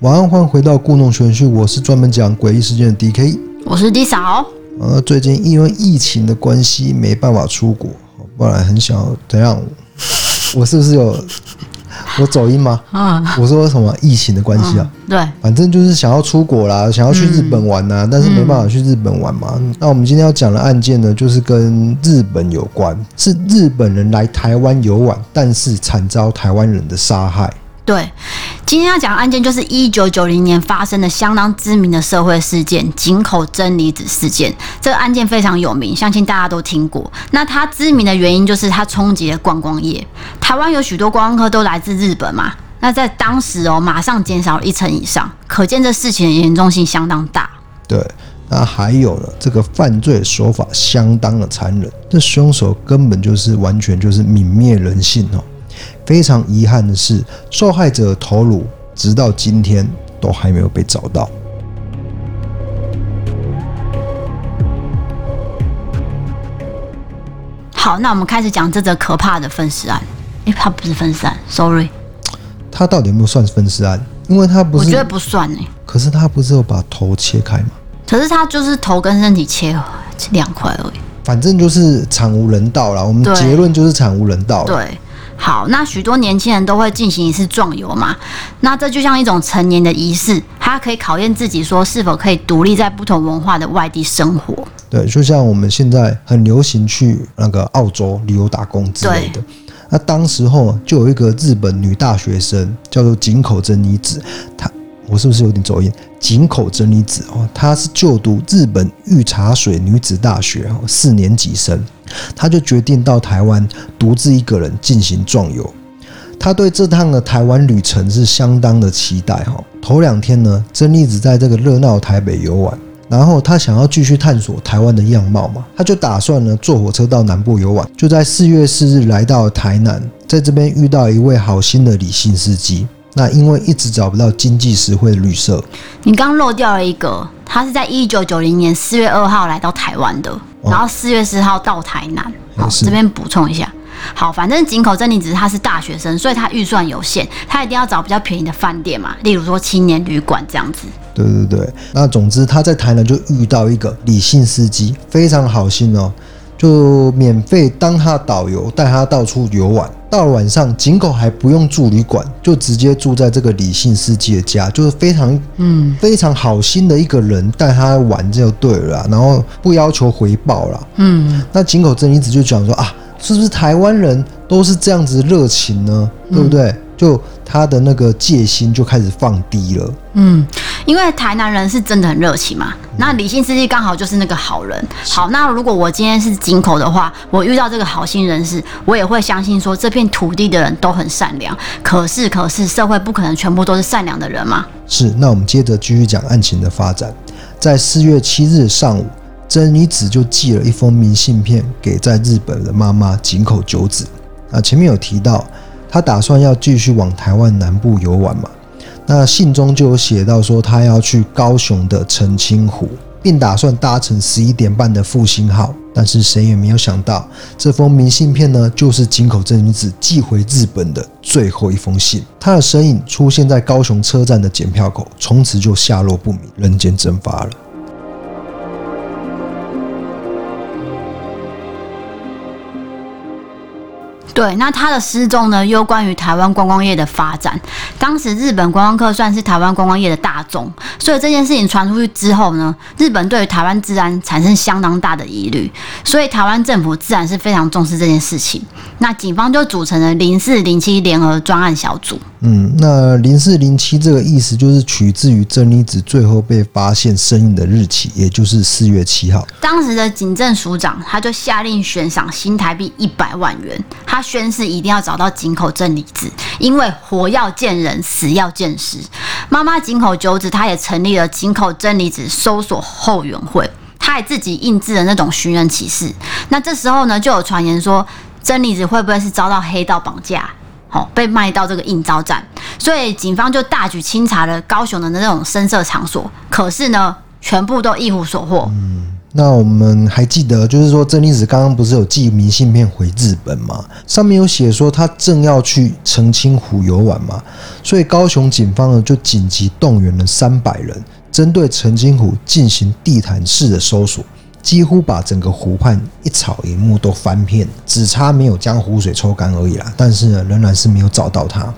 晚安，欢迎回到故弄玄虚，我是专门讲诡异事件的 DK，我是 D 嫂。呃，最近因为疫情的关系没办法出国，不然很想要怎样？我是不是有我走音吗？嗯，我说什么疫情的关系啊？对，反正就是想要出国啦，想要去日本玩呐，但是没办法去日本玩嘛。那我们今天要讲的案件呢，就是跟日本有关，是日本人来台湾游玩，但是惨遭台湾人的杀害。对，今天要讲的案件就是一九九零年发生的相当知名的社会事件——井口真理子事件。这个案件非常有名，相信大家都听过。那它知名的原因就是它冲击了观光业。台湾有许多观光客都来自日本嘛，那在当时哦，马上减少了一成以上，可见这事情的严重性相当大。对，那还有呢，这个犯罪手法相当的残忍，这凶手根本就是完全就是泯灭人性哦。非常遗憾的是，受害者的头颅直到今天都还没有被找到。好，那我们开始讲这则可怕的分尸案。诶，它不是分尸案，sorry。它到底有没有算是分尸案？因为它不是，我觉得不算诶。可是他不是有把头切开吗？可是他就是头跟身体切两块而已。反正就是惨无人道啦。我们结论就是惨无人道。对。好，那许多年轻人都会进行一次壮游嘛，那这就像一种成年的仪式，它可以考验自己说是否可以独立在不同文化的外地生活。对，就像我们现在很流行去那个澳洲旅游打工之类的。那当时候就有一个日本女大学生叫做井口真理子，她。我是不是有点走音？井口真理子哦，她是就读日本御茶水女子大学哦，四年级生，他就决定到台湾独自一个人进行壮游。他对这趟的台湾旅程是相当的期待哈。头两天呢，真理子在这个热闹台北游玩，然后他想要继续探索台湾的样貌嘛，他就打算呢坐火车到南部游玩。就在四月四日来到台南，在这边遇到一位好心的李姓司机。那因为一直找不到经济实惠的旅社，你刚漏掉了一个，他是在一九九零年四月二号来到台湾的，然后四月四号到台南。好，这边补充一下。好，反正井口真理子他是大学生，所以他预算有限，他一定要找比较便宜的饭店嘛，例如说青年旅馆这样子。对对对，那总之他在台南就遇到一个李姓司机，非常好心哦。就免费当他导游，带他到处游玩。到了晚上，井口还不用住旅馆，就直接住在这个李姓世界的家，就是非常嗯非常好心的一个人，带他玩就对了，然后不要求回报了。嗯，那井口真一子就讲说啊，是不是台湾人都是这样子热情呢？对不对？就他的那个戒心就开始放低了。嗯，因为台南人是真的很热情嘛。那李姓司机刚好就是那个好人。好，那如果我今天是井口的话，我遇到这个好心人士，我也会相信说这片土地的人都很善良。可是，可是社会不可能全部都是善良的人嘛。是。那我们接着继续讲案情的发展。在四月七日上午，真女子就寄了一封明信片给在日本的妈妈井口久子。啊，前面有提到。她打算要继续往台湾南部游玩嘛？那信中就有写到说，他要去高雄的澄清湖，并打算搭乘十一点半的复兴号。但是谁也没有想到，这封明信片呢，就是井口真理子寄回日本的最后一封信。她的身影出现在高雄车站的检票口，从此就下落不明，人间蒸发了。对，那他的失踪呢，又关于台湾观光业的发展。当时日本观光客算是台湾观光业的大众，所以这件事情传出去之后呢，日本对于台湾治安产生相当大的疑虑，所以台湾政府自然是非常重视这件事情。那警方就组成了零四零七联合专案小组。嗯，那零四零七这个意思就是取自于真理子最后被发现身影的日期，也就是四月七号。当时的警政署长他就下令悬赏新台币一百万元，他宣誓一定要找到井口真理子，因为活要见人，死要见尸。妈妈井口久子，他也成立了井口真理子搜索后援会，他也自己印制了那种寻人启事。那这时候呢，就有传言说真理子会不会是遭到黑道绑架？好，被卖到这个应招站，所以警方就大举清查了高雄的那种声色场所，可是呢，全部都一无所获。嗯，那我们还记得，就是说真理子刚刚不是有寄明信片回日本吗？上面有写说他正要去澄清湖游玩嘛，所以高雄警方呢就紧急动员了三百人，针对澄清湖进行地毯式的搜索，几乎把整个湖畔一草一木都翻遍，只差没有将湖水抽干而已啦。但是呢，仍然是没有找到他。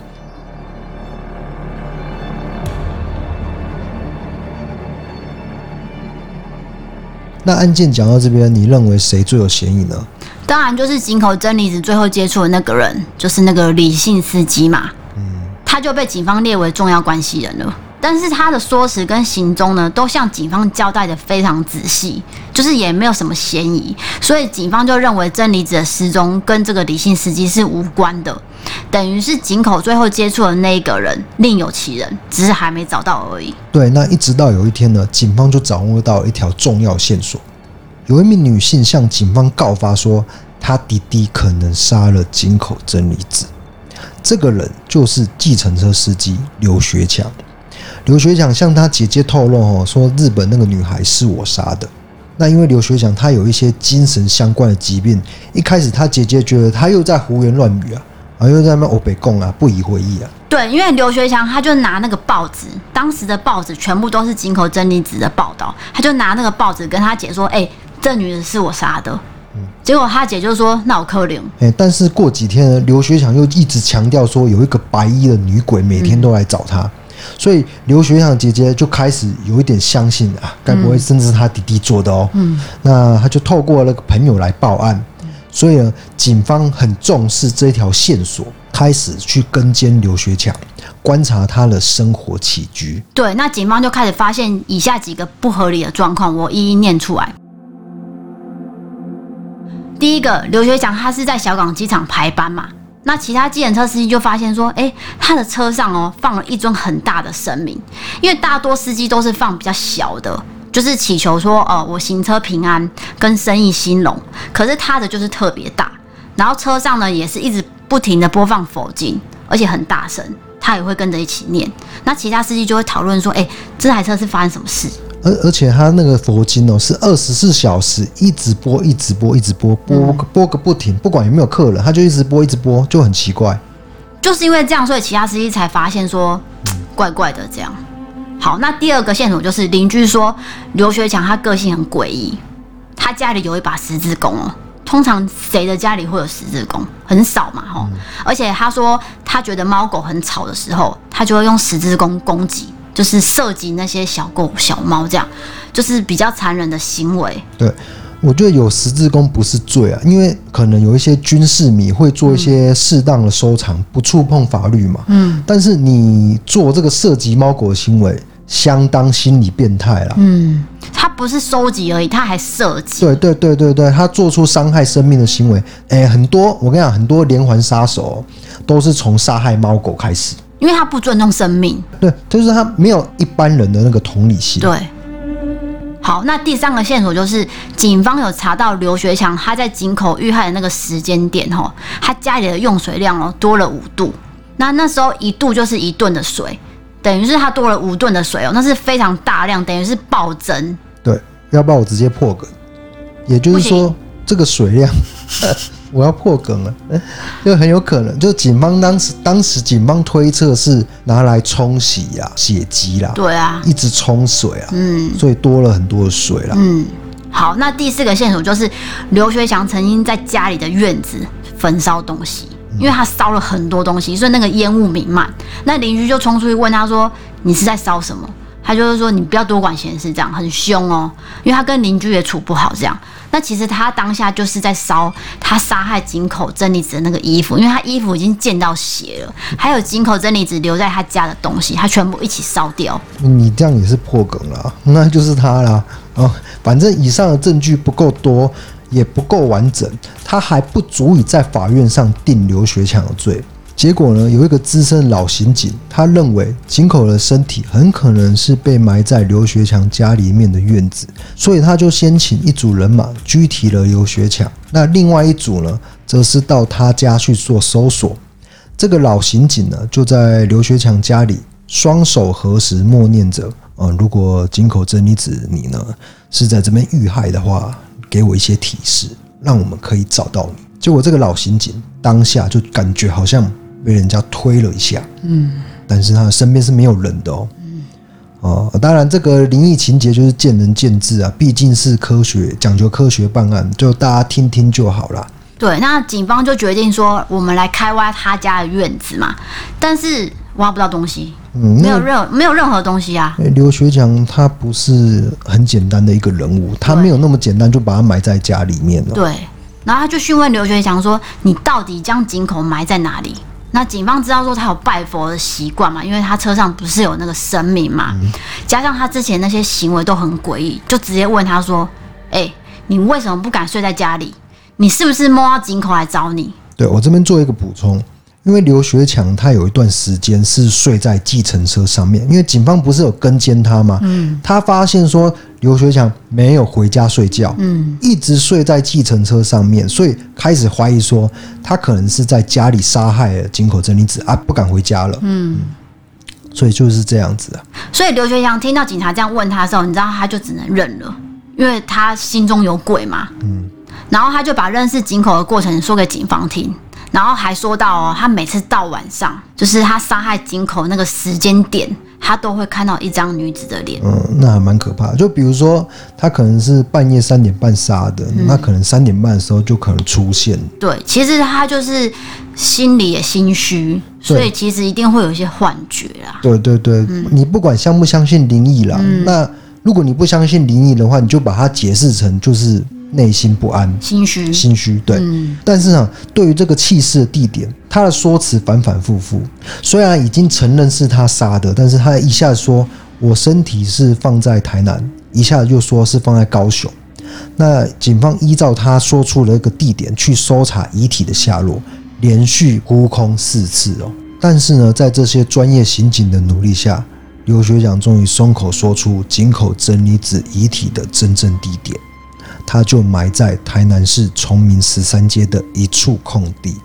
那案件讲到这边，你认为谁最有嫌疑呢？当然就是井口真理子最后接触的那个人，就是那个李姓司机嘛。嗯，他就被警方列为重要关系人了。但是他的说辞跟行踪呢，都向警方交代得非常仔细，就是也没有什么嫌疑，所以警方就认为真理子的失踪跟这个李姓司机是无关的，等于是井口最后接触的那一个人另有其人，只是还没找到而已。对，那一直到有一天呢，警方就掌握到一条重要线索，有一名女性向警方告发说，她弟弟可能杀了井口真理子，这个人就是计程车司机刘学强。刘学强向他姐姐透露，哦，说日本那个女孩是我杀的。那因为刘学强他有一些精神相关的疾病，一开始他姐姐觉得他又在胡言乱语啊，啊又在那边欧北共啊，不以为意啊。对，因为刘学强他就拿那个报纸，当时的报纸全部都是井口真理子的报道，他就拿那个报纸跟他姐说：“哎、欸，这女人是我杀的。”结果他姐就说：“那我可怜。”哎，但是过几天呢，刘学强又一直强调说有一个白衣的女鬼每天都来找他。嗯所以刘学强姐姐就开始有一点相信啊，该不会甚至是他弟弟做的哦？嗯，那他就透过那个朋友来报案。所以呢，警方很重视这条线索，开始去跟监刘学强，观察他的生活起居。对，那警方就开始发现以下几个不合理的状况，我一一念出来。第一个，刘学强他是在小港机场排班嘛？那其他计程车司机就发现说，哎，他的车上哦放了一尊很大的神明，因为大多司机都是放比较小的，就是祈求说，呃，我行车平安跟生意兴隆。可是他的就是特别大，然后车上呢也是一直不停的播放佛经，而且很大声，他也会跟着一起念。那其他司机就会讨论说，哎，这台车是发生什么事？而而且他那个佛经哦，是二十四小时一直播，一直播，一直播，播播个不停，不管有没有客人，他就一直播，一直播，就很奇怪。就是因为这样，所以其他司机才发现说怪怪的这样。好，那第二个线索就是邻居说刘学强他个性很诡异，他家里有一把十字弓哦。通常谁的家里会有十字弓？很少嘛，吼。而且他说他觉得猫狗很吵的时候，他就会用十字弓攻击。就是涉及那些小狗小猫，这样就是比较残忍的行为。对，我觉得有十字弓不是罪啊，因为可能有一些军事迷会做一些适当的收藏，不触碰法律嘛。嗯。但是你做这个涉及猫狗的行为，相当心理变态了。嗯，他不是收集而已，他还涉及。对对对对对，他做出伤害生命的行为。哎，很多我跟你讲，很多连环杀手都是从杀害猫狗开始。因为他不尊重生命，对，就是他没有一般人的那个同理心。对，好，那第三个线索就是警方有查到刘学强他在井口遇害的那个时间点，吼，他家里的用水量哦多了五度，那那时候一度就是一吨的水，等于是他多了五吨的水哦，那是非常大量，等于是暴增。对，要不然我直接破梗，也就是说这个水量。我要破梗了，就很有可能，就警方当时当时警方推测是拿来冲洗呀、啊、血迹啦，对啊，一直冲水啊，嗯，所以多了很多的水啦。嗯，好，那第四个线索就是刘学祥曾经在家里的院子焚烧东西，因为他烧了很多东西，所以那个烟雾弥漫，那邻居就冲出去问他说：“你是在烧什么？”他就是说：“你不要多管闲事，这样很凶哦，因为他跟邻居也处不好，这样。”那其实他当下就是在烧他杀害井口真理子的那个衣服，因为他衣服已经溅到血了，还有井口真理子留在他家的东西，他全部一起烧掉。你这样也是破梗了，那就是他啦。哦，反正以上的证据不够多，也不够完整，他还不足以在法院上定刘学强的罪。结果呢，有一个资深老刑警，他认为井口的身体很可能是被埋在刘学强家里面的院子，所以他就先请一组人马拘提了刘学强。那另外一组呢，则是到他家去做搜索。这个老刑警呢，就在刘学强家里双手合十默念着：“呃，如果井口真理子你呢是在这边遇害的话，给我一些提示，让我们可以找到你。”结果这个老刑警当下就感觉好像被人家推了一下，嗯，但是他的身边是没有人的哦。哦，当然，这个灵异情节就是见仁见智啊，毕竟是科学，讲究科学办案，就大家听听就好啦。对，那警方就决定说，我们来开挖他家的院子嘛，但是挖不到东西，嗯，没有任没有任何东西啊。刘学强他不是很简单的一个人物，他没有那么简单就把他埋在家里面了。对，然后他就询问刘学强说：“你到底将井口埋在哪里？”那警方知道说他有拜佛的习惯嘛，因为他车上不是有那个神明嘛，加上他之前那些行为都很诡异，就直接问他说：“哎，你为什么不敢睡在家里？你是不是摸到井口来找你？”对，我这边做一个补充。因为刘学强他有一段时间是睡在计程车上面，因为警方不是有跟监他吗？嗯，他发现说刘学强没有回家睡觉，嗯，一直睡在计程车上面，所以开始怀疑说他可能是在家里杀害了井口真理子啊，不敢回家了，嗯，所以就是这样子啊。所以刘学强听到警察这样问他的时候，你知道他就只能认了，因为他心中有鬼嘛，嗯，然后他就把认识井口的过程说给警方听。然后还说到哦，他每次到晚上，就是他杀害井口那个时间点，他都会看到一张女子的脸。嗯，那还蛮可怕的。就比如说，他可能是半夜三点半杀的，嗯、那可能三点半的时候就可能出现。对，其实他就是心里也心虚，所以其实一定会有一些幻觉啦。对对对，嗯、你不管相不相信灵异啦，嗯、那如果你不相信灵异的话，你就把它解释成就是。内心不安，心虚，心虚，对。嗯、但是呢，对于这个弃尸的地点，他的说辞反反复复。虽然已经承认是他杀的，但是他一下子说我身体是放在台南，一下子又说是放在高雄。那警方依照他说出了一个地点去搜查遗体的下落，连续扑空四次哦。但是呢，在这些专业刑警的努力下，刘学长终于松口说出井口真理子遗体的真正地点。他就埋在台南市崇明十三街的一处空地。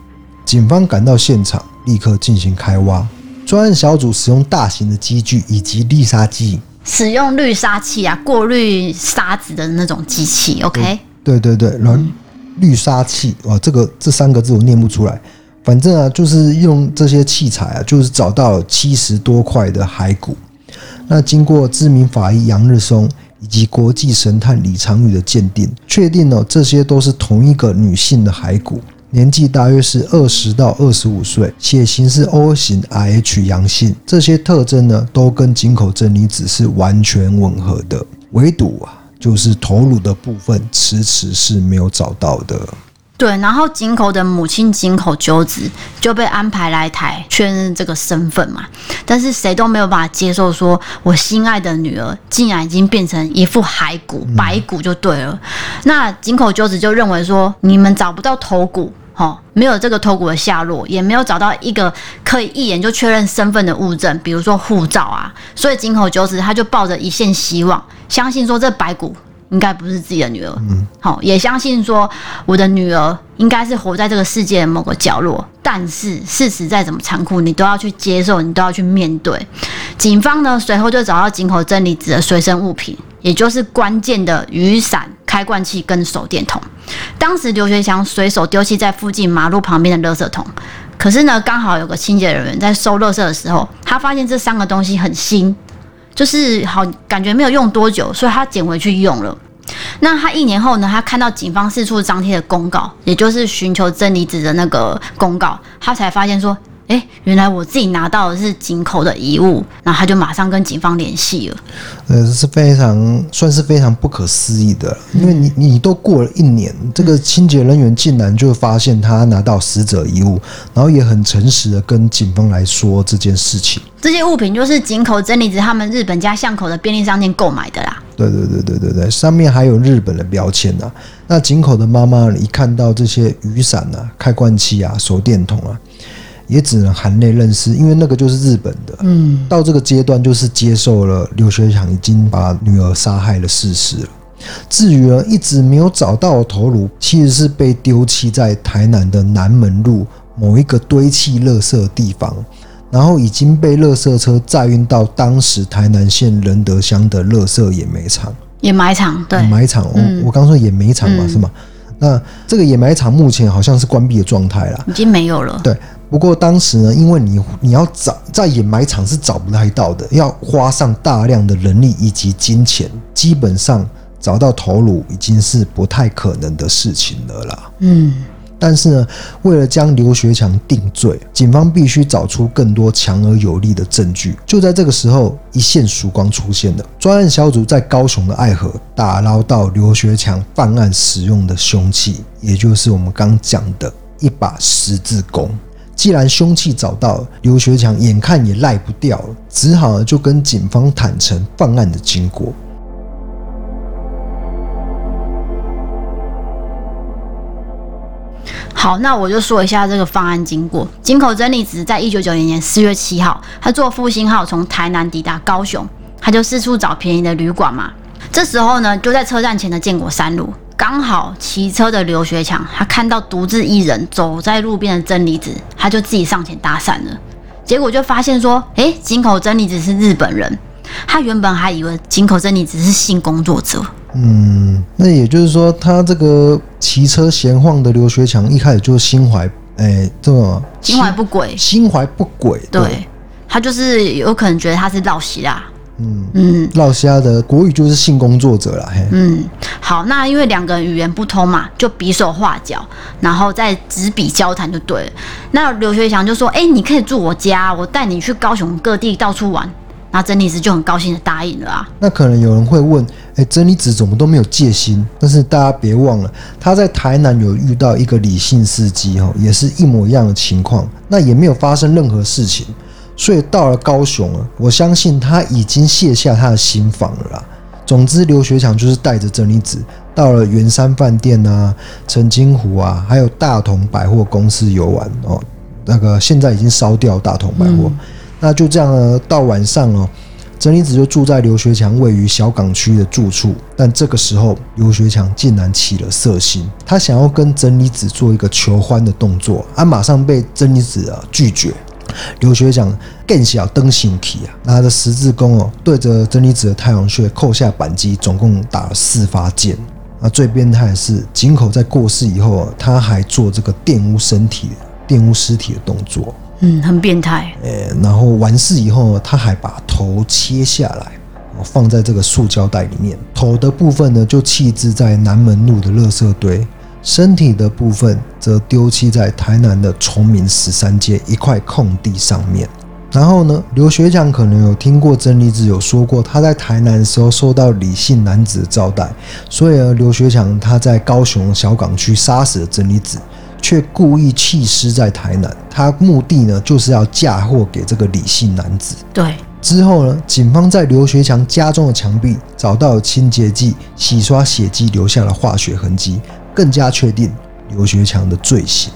警方赶到现场，立刻进行开挖。专案小组使用大型的机具以及滤沙机，使用滤沙器啊，过滤沙子的那种机器。OK，对对对，然后滤沙器哦，这个这三个字我念不出来。反正啊，就是用这些器材啊，就是找到七十多块的骸骨。那经过知名法医杨日松。以及国际神探李长宇的鉴定，确定了这些都是同一个女性的骸骨，年纪大约是二十到二十五岁，血型是 O 型 Rh 阳性，这些特征呢都跟井口真理子是完全吻合的，唯独啊就是头颅的部分迟迟是没有找到的。对，然后井口的母亲井口九子就被安排来台确认这个身份嘛，但是谁都没有办法接受，说我心爱的女儿竟然已经变成一副骸骨，白骨就对了。那井口九子就认为说，你们找不到头骨，哈，没有这个头骨的下落，也没有找到一个可以一眼就确认身份的物证，比如说护照啊，所以井口九子他就抱着一线希望，相信说这白骨。应该不是自己的女儿，嗯，好，也相信说我的女儿应该是活在这个世界的某个角落。但是事实再怎么残酷，你都要去接受，你都要去面对。警方呢，随后就找到井口真理子的随身物品，也就是关键的雨伞、开罐器跟手电筒。当时刘学强随手丢弃在附近马路旁边的垃圾桶，可是呢，刚好有个清洁人员在收垃圾的时候，他发现这三个东西很新。就是好，感觉没有用多久，所以他捡回去用了。那他一年后呢？他看到警方四处张贴的公告，也就是寻求真理子的那个公告，他才发现说。哎，原来我自己拿到的是井口的遗物，然后他就马上跟警方联系了。呃，是非常算是非常不可思议的，因为你你都过了一年，这个清洁人员竟然就发现他拿到死者遗物，然后也很诚实的跟警方来说这件事情。这些物品就是井口真理子他们日本家巷口的便利商店购买的啦。对对对对对对，上面还有日本的标签啊。那井口的妈妈一看到这些雨伞啊、开关器啊、手电筒啊。也只能含泪认识，因为那个就是日本的。嗯，到这个阶段就是接受了刘学强已经把女儿杀害的事实了。至于呢，一直没有找到的头颅，其实是被丢弃在台南的南门路某一个堆砌垃圾的地方。然后已经被垃圾车载运到当时台南县仁德乡的垃圾掩埋场。掩埋场，对，掩埋场。嗯、我我刚说掩埋场嘛，嗯、是吗？那这个掩埋场目前好像是关闭的状态了，已经没有了。对，不过当时呢，因为你你要找在掩埋场是找不太到的，要花上大量的人力以及金钱，基本上找到头颅已经是不太可能的事情了啦。嗯。但是呢，为了将刘学强定罪，警方必须找出更多强而有力的证据。就在这个时候，一线曙光出现了。专案小组在高雄的爱河打捞到刘学强犯案使用的凶器，也就是我们刚讲的一把十字弓。既然凶器找到了，刘学强眼看也赖不掉了，只好就跟警方坦诚犯案的经过。好，那我就说一下这个犯案经过。井口真理子在一九九零年四月七号，他坐复兴号从台南抵达高雄，他就四处找便宜的旅馆嘛。这时候呢，就在车站前的建国三路，刚好骑车的刘学强，他看到独自一人走在路边的真理子，他就自己上前搭讪了。结果就发现说，诶，井口真理子是日本人，他原本还以为井口真理子是性工作者。嗯，那也就是说，他这个骑车闲晃的刘学强一开始就心怀，哎、欸，这么心怀不轨，心怀不轨，对，他就是有可能觉得他是烙西啦，嗯嗯，烙西的国语就是性工作者啦，嘿，嗯，好，那因为两个人语言不通嘛，就比手画脚，然后再纸笔交谈就对了。那刘学祥就说，哎、欸，你可以住我家，我带你去高雄各地到处玩。那真理子就很高兴的答应了啊。那可能有人会问，哎、欸，真理子怎么都没有戒心？但是大家别忘了，他在台南有遇到一个李姓司机，哦，也是一模一样的情况，那也没有发生任何事情。所以到了高雄啊，我相信他已经卸下他的心防了啦。总之，刘学强就是带着真理子到了圆山饭店啊、澄清湖啊，还有大同百货公司游玩哦。那个现在已经烧掉大同百货。嗯那就这样呢，到晚上哦，真理子就住在刘学强位于小港区的住处。但这个时候，刘学强竟然起了色心，他想要跟真理子做一个求欢的动作，啊，马上被真理子啊拒绝。刘学长更小登行起啊，拿着十字弓哦，对着真理子的太阳穴扣下扳机，总共打了四发箭。那，最变态的是，井口在过世以后，他还做这个玷污身体、玷污尸体的动作。嗯，很变态。呃，然后完事以后，他还把头切下来，放在这个塑胶袋里面。头的部分呢，就弃置在南门路的垃圾堆；身体的部分则丢弃在台南的崇明十三街一块空地上面。然后呢，刘学强可能有听过真理子有说过，他在台南的时候受到李姓男子的招待，所以呢，刘学强他在高雄小港区杀死了真理子。却故意弃尸在台南，他目的呢就是要嫁祸给这个李姓男子。对，之后呢，警方在刘学强家中的墙壁找到了清洁剂、洗刷血迹留下了化学痕迹，更加确定刘学强的罪行。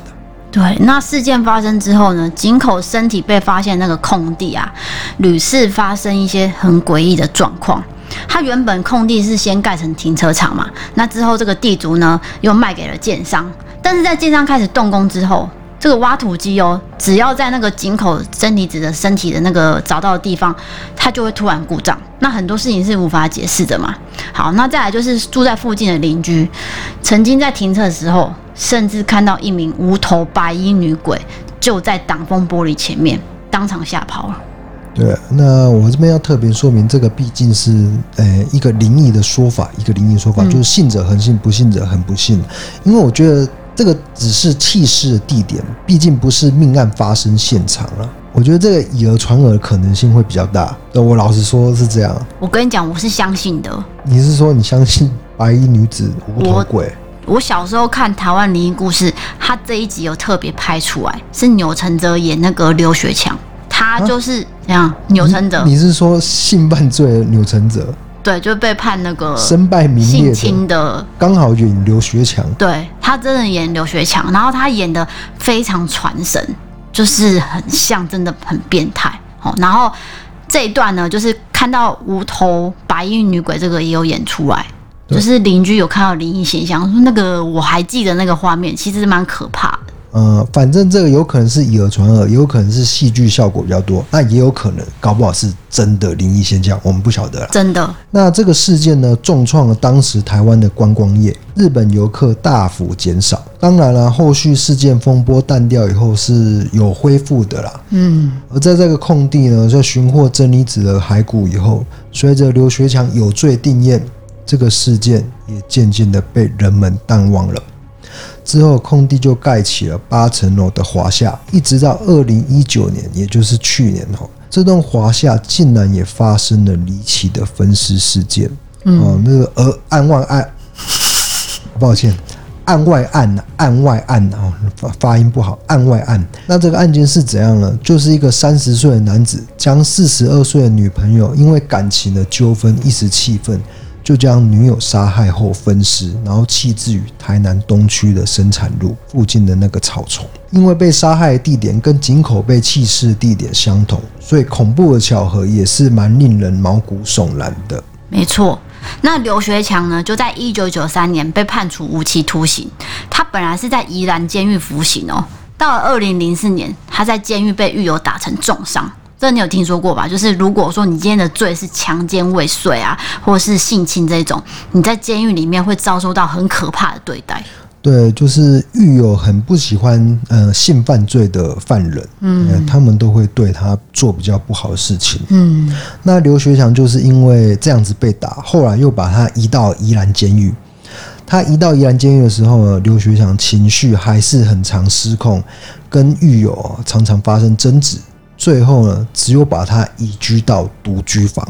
对，那事件发生之后呢，井口身体被发现那个空地啊，屡次发生一些很诡异的状况。他原本空地是先盖成停车场嘛，那之后这个地主呢又卖给了建商。但是在建商开始动工之后，这个挖土机哦，只要在那个井口真理子的身体的那个找到的地方，它就会突然故障。那很多事情是无法解释的嘛。好，那再来就是住在附近的邻居，曾经在停车的时候，甚至看到一名无头白衣女鬼就在挡风玻璃前面，当场吓跑了。对，那我这边要特别说明，这个毕竟是呃一个灵异的说法，一个灵异说法，就是信者恒信，不信者很不信。因为我觉得。这个只是弃尸的地点，毕竟不是命案发生现场了。我觉得这个以讹传讹的可能性会比较大。我老实说是这样。我跟你讲，我是相信的。你是说你相信白衣女子无头鬼？我，我小时候看台湾灵异故事，他这一集有特别拍出来，是钮承泽演那个刘学强，他就是这样。钮承泽，你是说性犯罪的钮承泽？对，就被判那个身败名裂性侵的，刚好演刘学强。对，他真的演刘学强，然后他演的非常传神，就是很像，真的很变态。哦，然后这一段呢，就是看到无头白衣女鬼，这个也有演出来，就是邻居有看到灵异现象，说那个我还记得那个画面，其实蛮可怕的。呃，反正这个有可能是以讹传讹，有可能是戏剧效果比较多，那也有可能搞不好是真的灵异现象，我们不晓得啦。真的。那这个事件呢，重创了当时台湾的观光业，日本游客大幅减少。当然了，后续事件风波淡掉以后是有恢复的啦。嗯。而在这个空地呢，在寻获真理子的骸骨以后，随着刘学强有罪定验，这个事件也渐渐的被人们淡忘了。之后，空地就盖起了八层楼的华夏，一直到二零一九年，也就是去年哦，这栋华夏竟然也发生了离奇的分尸事件。嗯，哦，那个而案外案，抱歉，案外案呐，案外案哦，发发音不好，案外案。那这个案件是怎样呢？就是一个三十岁的男子将四十二岁的女朋友因为感情的纠纷一时气愤。就将女友杀害后分尸，然后弃置于台南东区的生产路附近的那个草丛。因为被杀害的地点跟井口被弃尸的地点相同，所以恐怖的巧合也是蛮令人毛骨悚然的。没错，那刘学强呢，就在一九九三年被判处无期徒刑。他本来是在宜兰监狱服刑哦，到了二零零四年，他在监狱被狱友打成重伤。这你有听说过吧？就是如果说你今天的罪是强奸未遂啊，或者是性侵这种，你在监狱里面会遭受到很可怕的对待。对，就是狱友很不喜欢呃性犯罪的犯人，嗯，他们都会对他做比较不好的事情。嗯，那刘学强就是因为这样子被打，后来又把他移到宜兰监狱。他移到宜兰监狱的时候呢，刘学强情绪还是很常失控，跟狱友常常发生争执。最后呢，只有把他移居到独居房。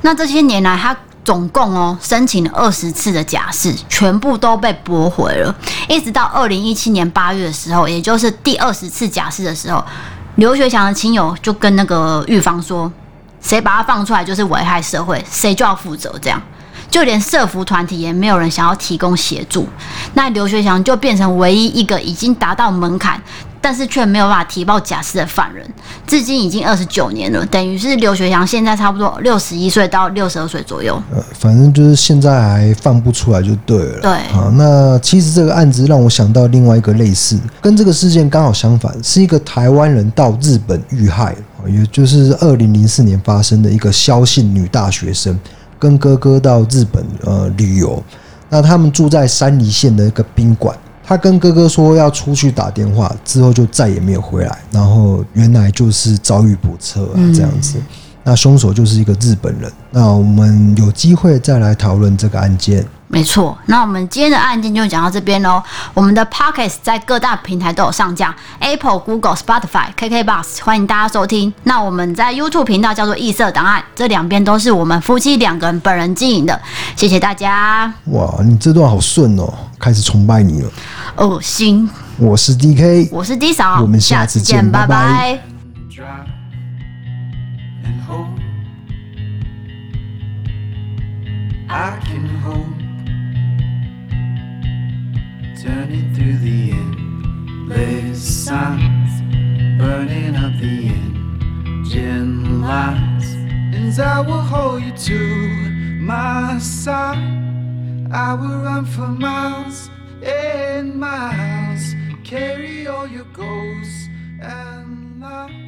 那这些年来，他总共哦申请了二十次的假释，全部都被驳回了。一直到二零一七年八月的时候，也就是第二十次假释的时候，刘学强的亲友就跟那个狱方说：“谁把他放出来，就是危害社会，谁就要负责。”这样，就连社福团体也没有人想要提供协助。那刘学强就变成唯一一个已经达到门槛。但是却没有办法提报假释的犯人，至今已经二十九年了，等于是刘学祥现在差不多六十一岁到六十二岁左右。呃，反正就是现在还放不出来就对了。对，好，那其实这个案子让我想到另外一个类似，跟这个事件刚好相反，是一个台湾人到日本遇害，也就是二零零四年发生的一个萧姓女大学生跟哥哥到日本呃旅游，那他们住在山梨县的一个宾馆。他跟哥哥说要出去打电话，之后就再也没有回来。然后原来就是遭遇不测啊，这样子。那凶手就是一个日本人。那我们有机会再来讨论这个案件。没错，那我们今天的案件就讲到这边喽。我们的 p o c k e t 在各大平台都有上架，Apple、Google、Spotify、KKBox，欢迎大家收听。那我们在 YouTube 频道叫做异色档案，这两边都是我们夫妻两个人本人经营的。谢谢大家。哇，你这段好顺哦，开始崇拜你了。恶心。我是 DK，我是 D 嫂，我们下次见，拜拜。拜拜。I can hope. Turning through the endless signs, burning up the engine lights. And I will hold you to my side. I will run for miles and miles, carry all your goals and lies.